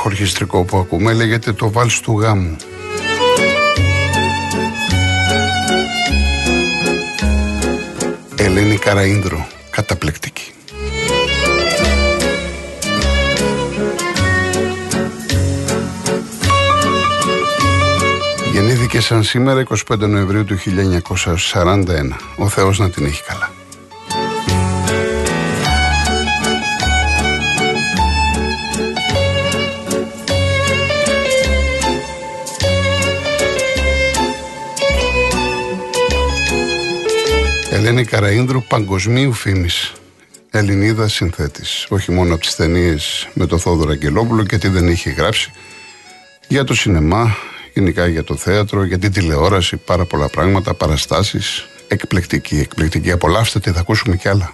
Το υπέροχο ορχιστρικό που ακούμε λέγεται το βάλς του γάμου. Ελένη Καραΐνδρο, καταπληκτική. Γεννήθηκε σαν σήμερα 25 Νοεμβρίου του 1941. Ο Θεός να την έχει καλά. Ελένη Καραΐνδρου παγκοσμίου φήμης Ελληνίδα συνθέτης όχι μόνο από τις ταινίες με το Θόδωρο Αγγελόπουλο και τι δεν είχε γράψει για το σινεμά, γενικά για το θέατρο, για την τηλεόραση, πάρα πολλά πράγματα, παραστάσεις, εκπληκτική, εκπληκτική. Απολαύστε τι θα ακούσουμε κι άλλα.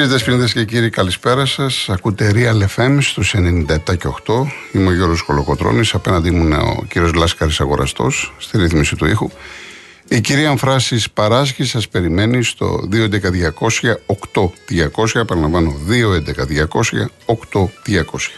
Κυρίες Δεσποινίδε και κύριοι, καλησπέρα σας. Ακούτε Real FM στους 97 και 8. Είμαι ο Γιώργος Κολοκοτρόνη. Απέναντί μου είναι ο κύριος Λάσκαρης Αγοραστός στη ρύθμιση του ήχου. Η κυρία Αμφράσης Παράσχη σας περιμένει στο 211-200-8200. Επαναλαμβάνω, 211-200-8200.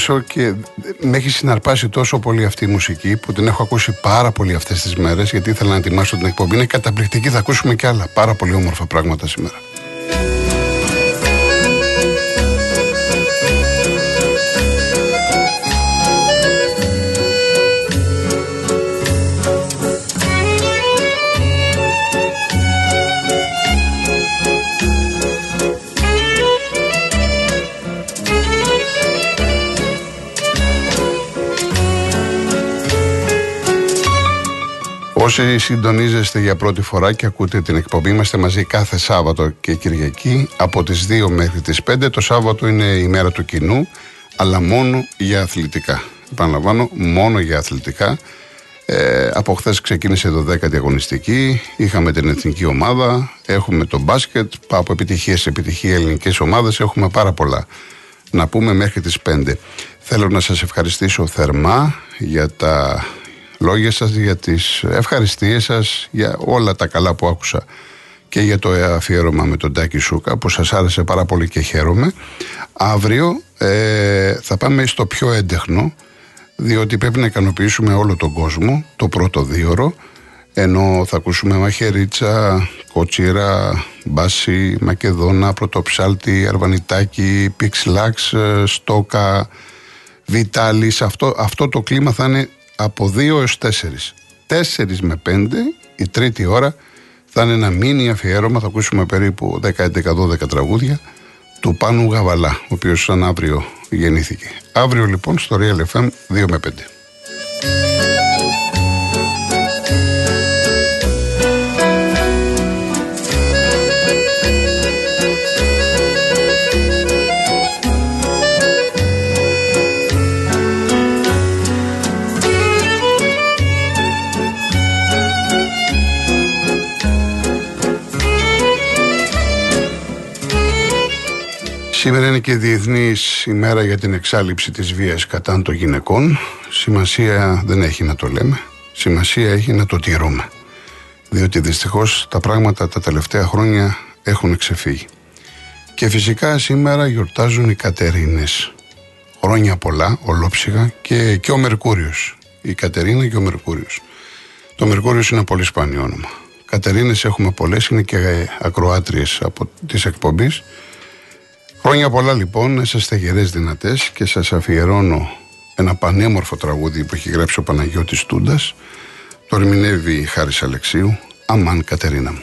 Μιλήσω και με έχει συναρπάσει τόσο πολύ αυτή η μουσική που την έχω ακούσει πάρα πολύ αυτές τις μέρες γιατί ήθελα να ετοιμάσω την εκπομπή. Είναι καταπληκτική, θα ακούσουμε και άλλα πάρα πολύ όμορφα πράγματα σήμερα. Όσοι συντονίζεστε για πρώτη φορά και ακούτε την εκπομπή, είμαστε μαζί κάθε Σάββατο και Κυριακή από τις 2 μέχρι τις 5. Το Σάββατο είναι η μέρα του κοινού, αλλά μόνο για αθλητικά. Επαναλαμβάνω, μόνο για αθλητικά. Ε, από χθες ξεκίνησε το 10η αγωνιστική. Είχαμε την εθνική ομάδα. Έχουμε το μπάσκετ. Από επιτυχία σε επιτυχία ελληνικές ομάδες. Έχουμε πάρα πολλά να πούμε μέχρι τις 5. Θέλω να σας ευχαριστήσω θερμά για τα λόγια σας, για τις ευχαριστίες σας, για όλα τα καλά που άκουσα και για το αφιέρωμα με τον Τάκη Σούκα που σας άρεσε πάρα πολύ και χαίρομαι. Αύριο ε, θα πάμε στο πιο έντεχνο διότι πρέπει να ικανοποιήσουμε όλο τον κόσμο το πρώτο δίωρο ενώ θα ακούσουμε μαχαιρίτσα, κοτσίρα, μπάση, μακεδόνα, πρωτοψάλτη, αρβανιτάκι, πιξλάξ, ε, στόκα, βιτάλης. Αυτό, αυτό το κλίμα θα είναι από 2 έως 4. 4 με 5 η τρίτη ώρα θα είναι ένα μίνι αφιέρωμα, θα ακούσουμε περίπου 10-11-12 τραγούδια του Πάνου Γαβαλά, ο οποίος σαν αύριο γεννήθηκε. Αύριο λοιπόν στο Real FM 2 με 5. Σήμερα είναι και διεθνής ημέρα για την εξάλληψη της βίας κατά των γυναικών. Σημασία δεν έχει να το λέμε. Σημασία έχει να το τηρούμε. Διότι δυστυχώς τα πράγματα τα τελευταία χρόνια έχουν ξεφύγει. Και φυσικά σήμερα γιορτάζουν οι Κατερίνες. Χρόνια πολλά, ολόψυχα και, και ο Μερκούριος. Η Κατερίνα και ο Μερκούριος. Το Μερκούριος είναι πολύ σπάνιο όνομα. Κατερίνες έχουμε πολλές, είναι και ακροάτριες από τις εκπομπής. Χρόνια πολλά λοιπόν, είσαστε γερές δυνατές και σας αφιερώνω ένα πανέμορφο τραγούδι που έχει γράψει ο Παναγιώτης Τούντας. Το ερμηνεύει η Χάρης Αλεξίου, Αμάν Κατερίνα μου.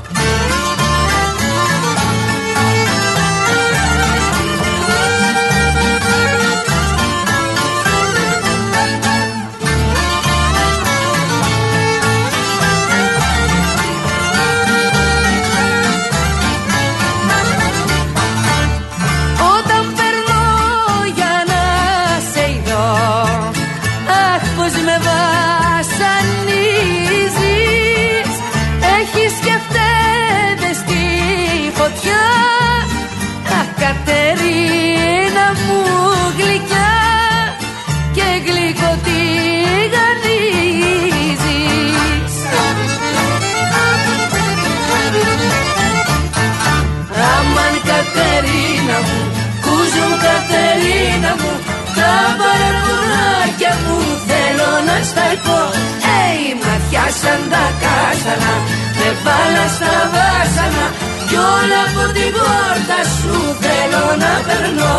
σαν τα κάστανα Με βάλα στα βάσανα Κι όλα από την πόρτα σου θέλω να περνώ.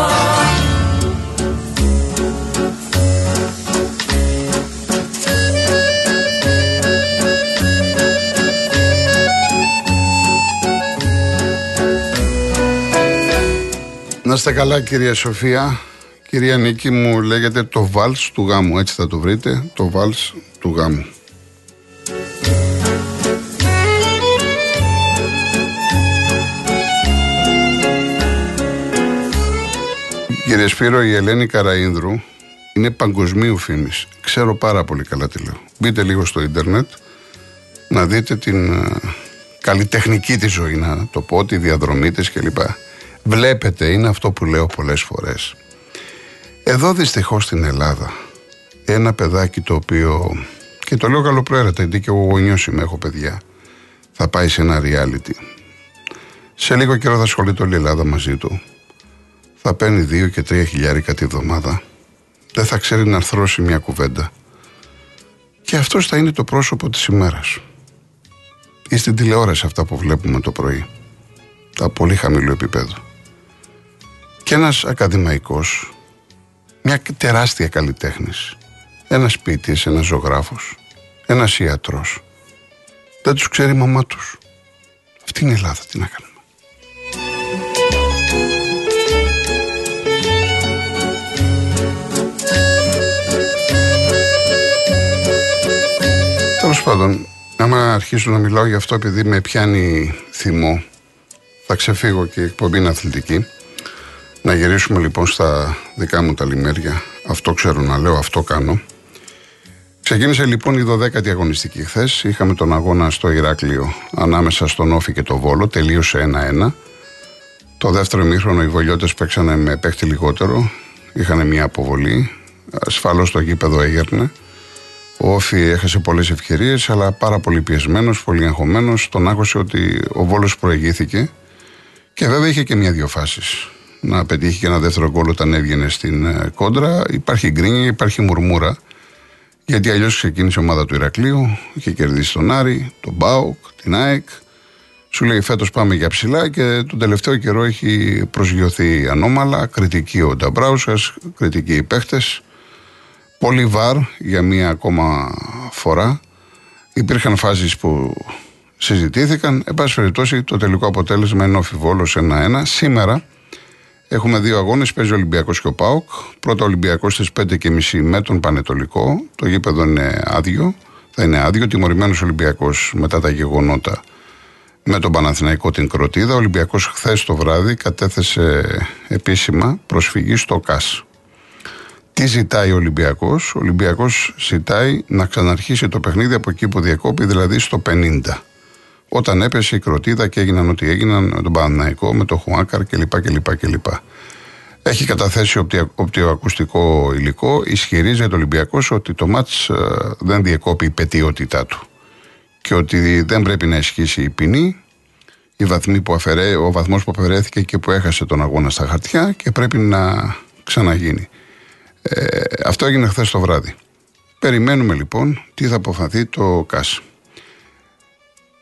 Να είστε καλά κυρία Σοφία. Κυρία Νίκη μου λέγεται το βάλς του γάμου. Έτσι θα το βρείτε Το βάλς του γάμου Κύριε Σπύρο, η Ελένη Καραΐνδρου είναι παγκοσμίου φήμης. Ξέρω πάρα πολύ καλά τι λέω. Μπείτε λίγο στο ίντερνετ να δείτε την uh, καλλιτεχνική της ζωή, να το πω, τη διαδρομή της κλπ. Βλέπετε, είναι αυτό που λέω πολλές φορές. Εδώ δυστυχώς στην Ελλάδα, ένα παιδάκι το οποίο, και το λέω καλοπροαίρετα, γιατί και εγώ γονιός είμαι, έχω παιδιά, θα πάει σε ένα reality. Σε λίγο καιρό θα ασχολείται όλη η Ελλάδα μαζί του θα παίρνει δύο και τρία χιλιάρικα τη βδομάδα. Δεν θα ξέρει να αρθρώσει μια κουβέντα. Και αυτός θα είναι το πρόσωπο της ημέρας. Ή στην τηλεόραση αυτά που βλέπουμε το πρωί. Τα πολύ χαμηλού επίπεδου. Και ένας ακαδημαϊκός, μια τεράστια καλλιτέχνης, ένας ποιητής, ένας ζωγράφος, ένας ιατρός. Δεν τους ξέρει η μαμά τους. Αυτή είναι η Ελλάδα, τι να κάνουμε. Τέλος πάντων, Άμα αρχίσω να μιλάω γι' αυτό επειδή με πιάνει θυμό, θα ξεφύγω και η εκπομπή είναι αθλητική. Να γυρίσουμε λοιπόν στα δικά μου τα λιμέρια. Αυτό ξέρω να λέω, αυτό κάνω. Ξεκίνησε λοιπόν η 12η αγωνιστική χθες. Είχαμε τον αγώνα στο Ηράκλειο ανάμεσα στον Όφη και το Βόλο. Τελείωσε 1-1. Το δεύτερο ημίχρονο οι Βολιώτες παίξανε με παίχτη λιγότερο. Είχαν μια αποβολή. Ασφαλώς το γήπεδο έγερνε. Ο Όφη έχασε πολλές ευκαιρίες, αλλά πάρα πολύ πιεσμένος, πολύ αγχωμένος. Τον άκουσε ότι ο Βόλος προηγήθηκε. Και βέβαια είχε και μια-δυο φάσεις. Να πετύχει και ένα δεύτερο γκολ όταν έβγαινε στην ε, κόντρα. Υπάρχει γκρίνια, υπάρχει μουρμούρα. Γιατί αλλιώς ξεκίνησε η ομάδα του Ηρακλείου, είχε κερδίσει τον Άρη, τον Μπάουκ, την ΑΕΚ. Σου λέει φέτος πάμε για ψηλά και τον τελευταίο καιρό έχει προσγειωθεί ανώμαλα. Κριτική ο Νταμπράουσας, κριτική οι παίχτες. Πολύ βαρ για μία ακόμα φορά. Υπήρχαν φάσεις που συζητήθηκαν. Εν πάση περιπτώσει, το τελικό αποτέλεσμα είναι οφιβόλο 1-1. Σήμερα Έχουμε δύο αγώνες. Παίζει ο Ολυμπιακός και ο Πάοκ. Πρώτο Ολυμπιακός στις 5.30 με τον Πανετολικό. Το γήπεδο είναι άδειο. Θα είναι άδειο. Τιμωρημένος Ολυμπιακός μετά τα γεγονότα με τον Παναθηναϊκό την Κροτίδα. Ο Ολυμπιακός χθες το βράδυ κατέθεσε επίσημα προσφυγή στο ΚΑΣ. Τι ζητάει ο Ολυμπιακός, Ο Ολυμπιακός ζητάει να ξαναρχίσει το παιχνίδι από εκεί που διακόπη, δηλαδή στο 50 όταν έπεσε η κροτίδα και έγιναν ό,τι έγιναν με τον Παναναϊκό, με τον Χουάκαρ κλπ. κλπ, κλπ. Έχει καταθέσει οπτικοακουστικό υλικό. Ισχυρίζεται ο Ολυμπιακός ότι το μάτς ε, δεν διεκόπη η πετιότητά του. Και ότι δεν πρέπει να ισχύσει η ποινή, η βαθμή που αφαιρέ, ο βαθμός που αφαιρέθηκε και που έχασε τον αγώνα στα χαρτιά και πρέπει να ξαναγίνει. Ε, αυτό έγινε χθες το βράδυ. Περιμένουμε λοιπόν τι θα αποφαθεί το ΚΑΣ.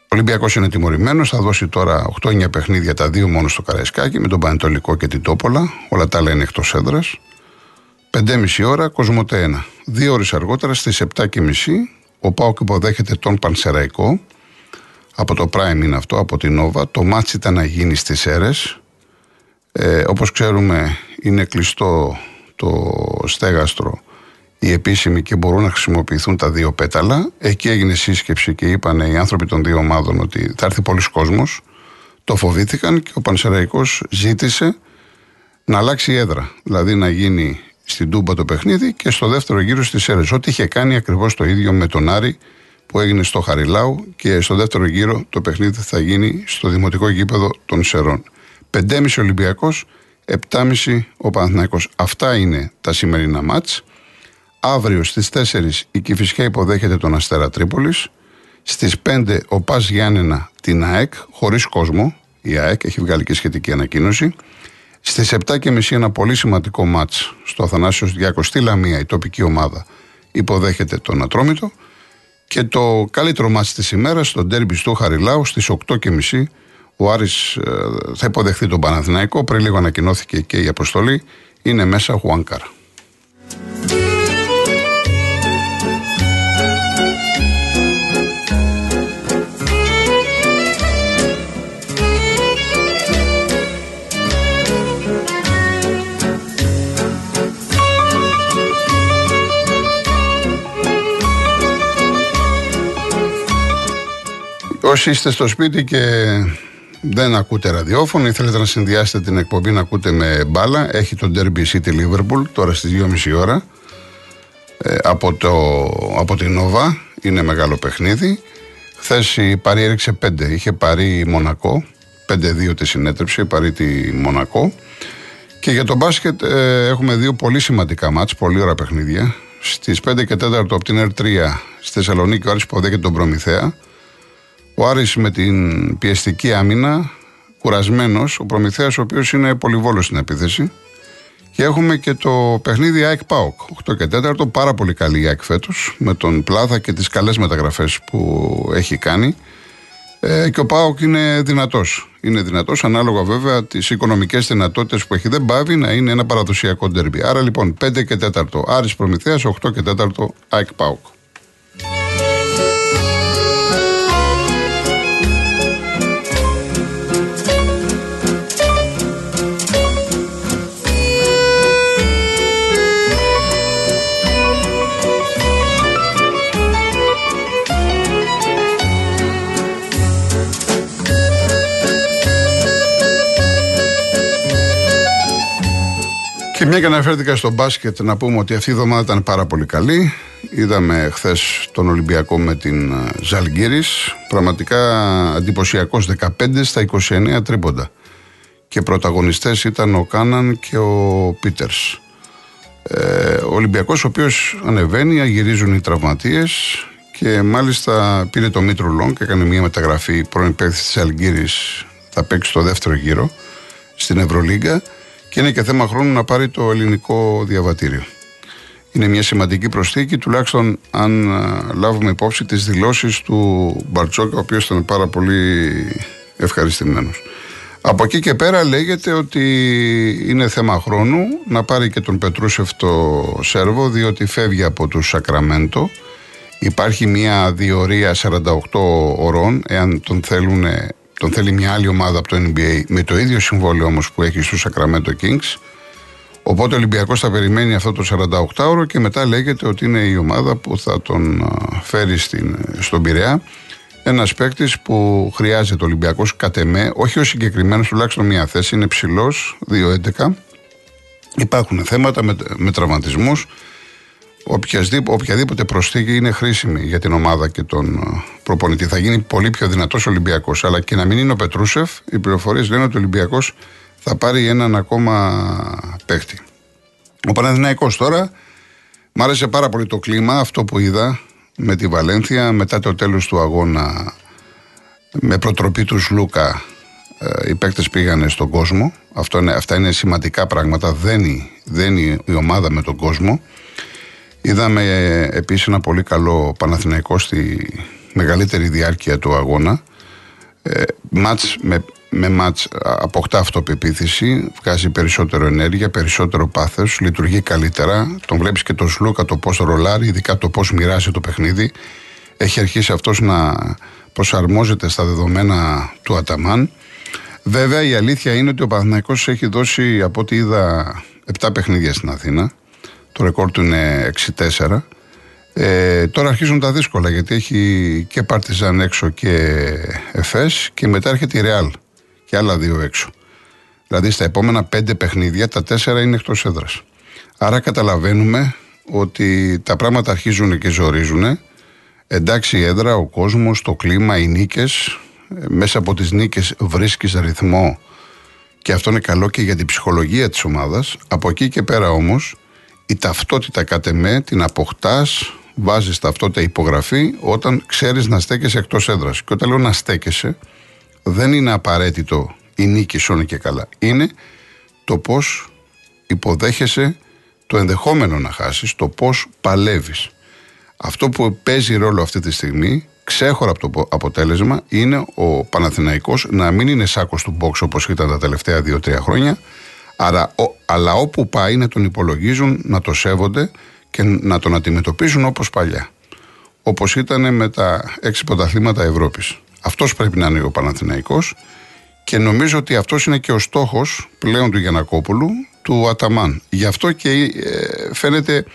Ο Ολυμπιακός είναι τιμωρημένος. Θα δώσει τώρα 8-9 παιχνίδια, τα δύο μόνο στο Καραϊσκάκι, με τον Πανετολικό και την Τόπολα. Όλα τα άλλα είναι εκτός έδρας. 5,5 ώρα, Κοσμοτέ 1. Δύο ώρες αργότερα, στις 7.30, ο Πάοκ υποδέχεται τον Πανσεραϊκό. Από το Prime είναι αυτό, από την Nova. Το ματς ήταν να γίνει στις Σέρρες. Ε, Όπως ξέρουμε, είναι κλειστό το στέγαστρο οι επίσημοι και μπορούν να χρησιμοποιηθούν τα δύο πέταλα. Εκεί έγινε σύσκεψη και είπαν οι άνθρωποι των δύο ομάδων ότι θα έρθει πολύς κόσμος. Το φοβήθηκαν και ο Πανσεραϊκός ζήτησε να αλλάξει η έδρα. Δηλαδή να γίνει στην Τούμπα το παιχνίδι και στο δεύτερο γύρο στις Σέρρες. Ό,τι είχε κάνει ακριβώς το ίδιο με τον Άρη που έγινε στο Χαριλάου και στο δεύτερο γύρο το παιχνίδι θα γίνει στο δημοτικό γήπεδο των Σερών. 5,5 Ολυμπιακός, 7,5 ο Παναθηναϊκός. Αυτά είναι τα σημερινά μάτς. Αύριο στις 4 η Κηφισιά υποδέχεται τον Αστέρα Τρίπολης. Στις 5 ο Πας Γιάννενα την ΑΕΚ, χωρίς κόσμο. Η ΑΕΚ έχει βγάλει και σχετική ανακοίνωση. Στις 7.30 ένα πολύ σημαντικό μάτς στο Αθανάσιος Διάκος στη Λαμία, η τοπική ομάδα υποδέχεται τον Ατρόμητο. Και το καλύτερο μάτς της ημέρας, στο ντέρμπι στο Χαριλάου, στις 8.30 ο Άρης ε, θα υποδεχθεί τον Παναθηναϊκό. Πριν λίγο ανακοινώθηκε και η αποστολή. Είναι μέσα Χουάνκαρα. Όσοι είστε στο σπίτι και δεν ακούτε ραδιόφωνο ή θέλετε να συνδυάσετε την εκπομπή να ακούτε με μπάλα, έχει το Derby City Liverpool τώρα στις 2.30 ώρα ε, από, το, από την Nova. Είναι μεγάλο παιχνίδι. Χθες η Παρή έριξε 5. Είχε πάρει Μονακό. 5-2 τη συνέτρεψε, πάρει τη Μονακό. Και για το μπάσκετ ε, έχουμε δύο πολύ σημαντικά μάτς, πολύ ωραία παιχνίδια. Στις 5 και 4 από την R3 στη Θεσσαλονίκη ο Άρης υποδέχεται τον Προμηθέα. Ο Άρης με την πιεστική άμυνα, κουρασμένος, ο Προμηθέας ο οποίος είναι πολυβόλος στην επίθεση. Και έχουμε και το παιχνίδι ΑΕΚ ΠΑΟΚ, 8 και 4, πάρα πολύ καλή η ΑΕΚ φέτος, με τον Πλάθα και τις καλές μεταγραφές που έχει κάνει. Ε, και ο ΠΑΟΚ είναι δυνατός. Είναι δυνατός, ανάλογα βέβαια τις οικονομικές δυνατότητες που έχει. Δεν πάβει να είναι ένα παραδοσιακό ντερμπι. Άρα λοιπόν 5 και 4 Άρης Προμηθέας, 8 και 4 ΑΕΚ ΠΑΟΚ. Μια και αναφέρθηκα στο μπάσκετ, να πούμε ότι αυτή η εβδομάδα ήταν πάρα πολύ καλή. Είδαμε χθες τον Ολυμπιακό με την ε, Ζαλγκύρης. Πραγματικά εντυπωσιακός 15 στα 29 τρίποντα. Και πρωταγωνιστές ήταν ο Κάναν και ο Πίτερς. Ε, ο Ολυμπιακός ο οποίος ανεβαίνει, αγυρίζουν οι τραυματίες και μάλιστα πήρε το Μήτρο Λόγκ και έκανε μια μεταγραφή πρώην παίκτης της Αλγύρης θα παίξει το δεύτερο γύρο στην Ευρωλίγκα και είναι και θέμα χρόνου να πάρει το ελληνικό διαβατήριο. Είναι μια σημαντική προσθήκη, τουλάχιστον αν λάβουμε υπόψη τις δηλώσεις του Μπαρτσόκα, ο οποίος ήταν πάρα πολύ ευχαριστημένος. Από εκεί και πέρα λέγεται ότι είναι θέμα χρόνου να πάρει και τον Πετρούσεφ το Σέρβο, διότι φεύγει από του Σακραμέντο. Υπάρχει μια διορία 48 ωρών, εάν τον θέλουν τον θέλει μια άλλη ομάδα από το NBA με το ίδιο συμβόλαιο όμως που έχει στου Sacramento Kings. Οπότε ο Ολυμπιακός θα περιμένει αυτό το 48ωρο και μετά λέγεται ότι είναι η ομάδα που θα τον φέρει στην, στον Πειραιά. Ένας παίκτης που χρειάζεται ο Ολυμπιακός κατ' εμέ, όχι ο συγκεκριμένος, τουλάχιστον μια θέση, είναι ψηλός, 2-11. Υπάρχουν θέματα με, με τραυματισμούς οποιαδήποτε προσθήκη είναι χρήσιμη για την ομάδα και τον ε, προπονητή. Θα γίνει πολύ πιο δυνατός Ολυμπιακός. Αλλά και να μην είναι ο Πετρούσεφ, οι πληροφορίες λένε ότι ο Ολυμπιακός θα πάρει έναν ακόμα παίχτη. Ο Παναδημαϊκό τώρα, μ' άρεσε πάρα πολύ το κλίμα, αυτό που είδα με τη Βαλένθια μετά το τέλος του αγώνα με προτροπή τους Λούκα ε, οι παίκτες πήγανε στον κόσμο Αυτό είναι, αυτά είναι σημαντικά πράγματα δεν είναι η ομάδα με τον κόσμο Είδαμε ε, επίσης ένα πολύ καλό Παναθηναϊκό στη μεγαλύτερη διάρκεια του αγώνα. Ε, μάτς με, με μάτς αποκτά αυτοπεποίθηση, βγάζει περισσότερο ενέργεια, περισσότερο πάθος, λειτουργεί καλύτερα. Τον βλέπεις και τον Σλούκα το πώς ρολάρει, ειδικά το πώς μοιράζει το παιχνίδι. Έχει αρχίσει αυτός να προσαρμόζεται στα δεδομένα του Αταμάν. Βέβαια η αλήθεια είναι ότι ο Παναθηναϊκός έχει δώσει από ό,τι είδα 7 παιχνίδια στην Αθήνα. Το ρεκόρ του είναι 6-4. Ε, τώρα αρχίζουν τα δύσκολα γιατί έχει και Παρτιζάν έξω και Εφές και μετά έρχεται η Ρεάλ και άλλα δύο έξω. Δηλαδή στα επόμενα πέντε παιχνίδια τα τέσσερα είναι εκτός έδρας. Άρα καταλαβαίνουμε ότι τα πράγματα αρχίζουν και ζορίζουν. Εντάξει η έδρα, ο κόσμος, το κλίμα, οι νίκες. Ε, μέσα από τις νίκες βρίσκεις ρυθμό και αυτό είναι καλό και για την ψυχολογία της ομάδας. Από εκεί και πέρα όμως η ταυτότητα κατ' εμέ την αποκτάς, βάζεις ταυτότητα υπογραφή όταν ξέρεις να στέκεσαι εκτός έδρας. Και όταν λέω να στέκεσαι, δεν είναι απαραίτητο η νίκη σου και καλά. Είναι το πώς υποδέχεσαι το ενδεχόμενο να χάσεις, το πώς παλεύεις. Αυτό που παίζει ρόλο αυτή τη στιγμή, ξέχωρα από το αποτέλεσμα, είναι ο Παναθηναϊκός να μην είναι σάκος του box όπως ήταν τα τελευταία 2-3 χρόνια, Άρα, ο, αλλά όπου πάει να τον υπολογίζουν, να το σέβονται και να τον αντιμετωπίζουν όπως παλιά. Όπως ήταν με τα έξι πρωταθλήματα Ευρώπης. Αυτός πρέπει να είναι ο Παναθηναϊκός και νομίζω ότι αυτός είναι και ο στόχος πλέον του Γιανακόπουλου, του Αταμάν. Γι' αυτό και ε, φαίνεται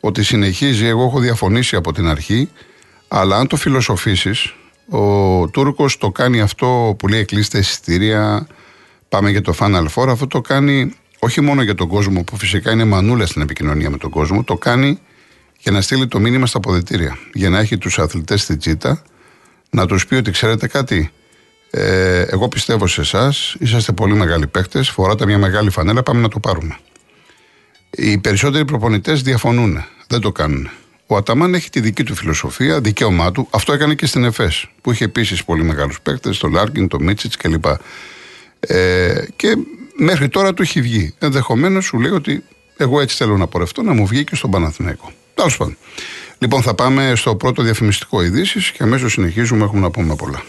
ότι συνεχίζει, εγώ έχω διαφωνήσει από την αρχή, αλλά αν το φιλοσοφήσεις, ο Τούρκος το κάνει αυτό που λέει κλείστε εισιτήρια, Πάμε για το Final Four. Αυτό το κάνει όχι μόνο για τον κόσμο που φυσικά είναι μανούλα στην επικοινωνία με τον κόσμο, το κάνει για να στείλει το μήνυμα στα αποδητήρια. Για να έχει τους αθλητές στη τζίτα, να τους πει ότι ξέρετε κάτι. Ε, εγώ πιστεύω σε εσάς, είσαστε πολύ μεγάλοι παίχτε, φοράτε μια μεγάλη φανέλα, πάμε να το πάρουμε. Οι περισσότεροι προπονητές διαφωνούν, δεν το κάνουν. Ο Αταμάν έχει τη δική του φιλοσοφία, δικαίωμά του. Αυτό έκανε και στην ΕΦΕΣ, που είχε επίσης πολύ μεγάλους παίχτε, τον Λάρκιν, τον Μίτσιτς κλπ. Ε, και μέχρι τώρα του έχει βγει. Ενδεχομένως σου λέει ότι εγώ έτσι θέλω να πορευτώ, να μου βγει και στον Παναθηναϊκό. Τέλος πάντων. Λοιπόν, θα πάμε στο πρώτο διαφημιστικό ειδήσεις και αμέσως συνεχίζουμε. Έχουμε να πούμε πολλά.